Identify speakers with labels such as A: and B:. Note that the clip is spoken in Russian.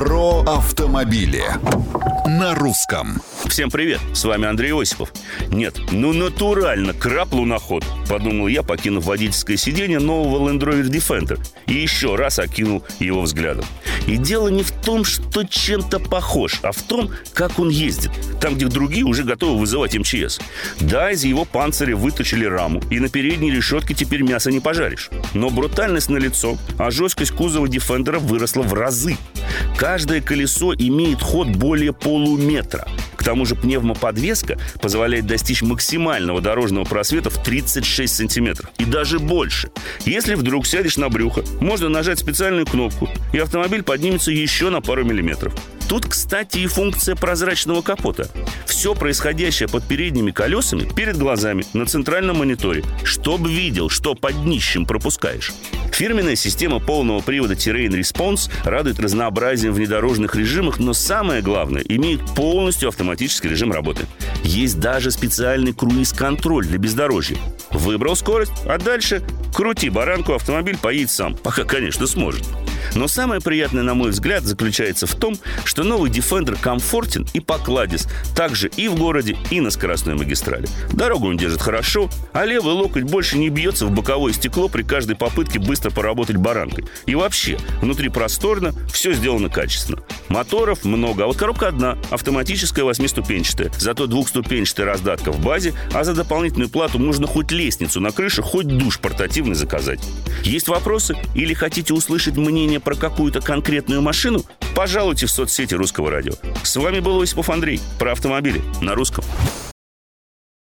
A: Про автомобили на русском.
B: Всем привет, с вами Андрей Осипов. Нет, ну натурально, краб луноход, подумал я, покинув водительское сиденье нового Land Rover Defender и еще раз окинул его взглядом. И дело не в том, что чем-то похож, а в том, как он ездит. Там, где другие уже готовы вызывать МЧС. Да, из его панциря выточили раму, и на передней решетке теперь мясо не пожаришь. Но брутальность на лицо, а жесткость кузова Defender выросла в разы. Каждое колесо имеет ход более полуметра. К тому же пневмоподвеска позволяет достичь максимального дорожного просвета в 36 сантиметров. И даже больше. Если вдруг сядешь на брюхо, можно нажать специальную кнопку, и автомобиль поднимется еще на пару миллиметров. Тут, кстати, и функция прозрачного капота. Все происходящее под передними колесами перед глазами на центральном мониторе, чтобы видел, что под днищем пропускаешь. Фирменная система полного привода Terrain Response радует разнообразием внедорожных режимах, но самое главное, имеет полностью автоматический режим работы. Есть даже специальный круиз-контроль для бездорожья. Выбрал скорость, а дальше крути баранку, автомобиль поедет сам, пока, конечно, сможет. Но самое приятное, на мой взгляд, заключается в том, что новый Defender комфортен и покладист, также и в городе, и на скоростной магистрали. Дорогу он держит хорошо, а левый локоть больше не бьется в боковое стекло при каждой попытке быстро поработать баранкой. И вообще, внутри просторно, все сделано качественно. Моторов много, а вот коробка одна, автоматическая восьмиступенчатая. Зато двухступенчатая раздатка в базе, а за дополнительную плату можно хоть лестницу на крыше, хоть душ портативный заказать. Есть вопросы или хотите услышать мнение про какую-то конкретную машину, пожалуйте в соцсети Русского радио. С вами был Осипов Андрей про автомобили на русском.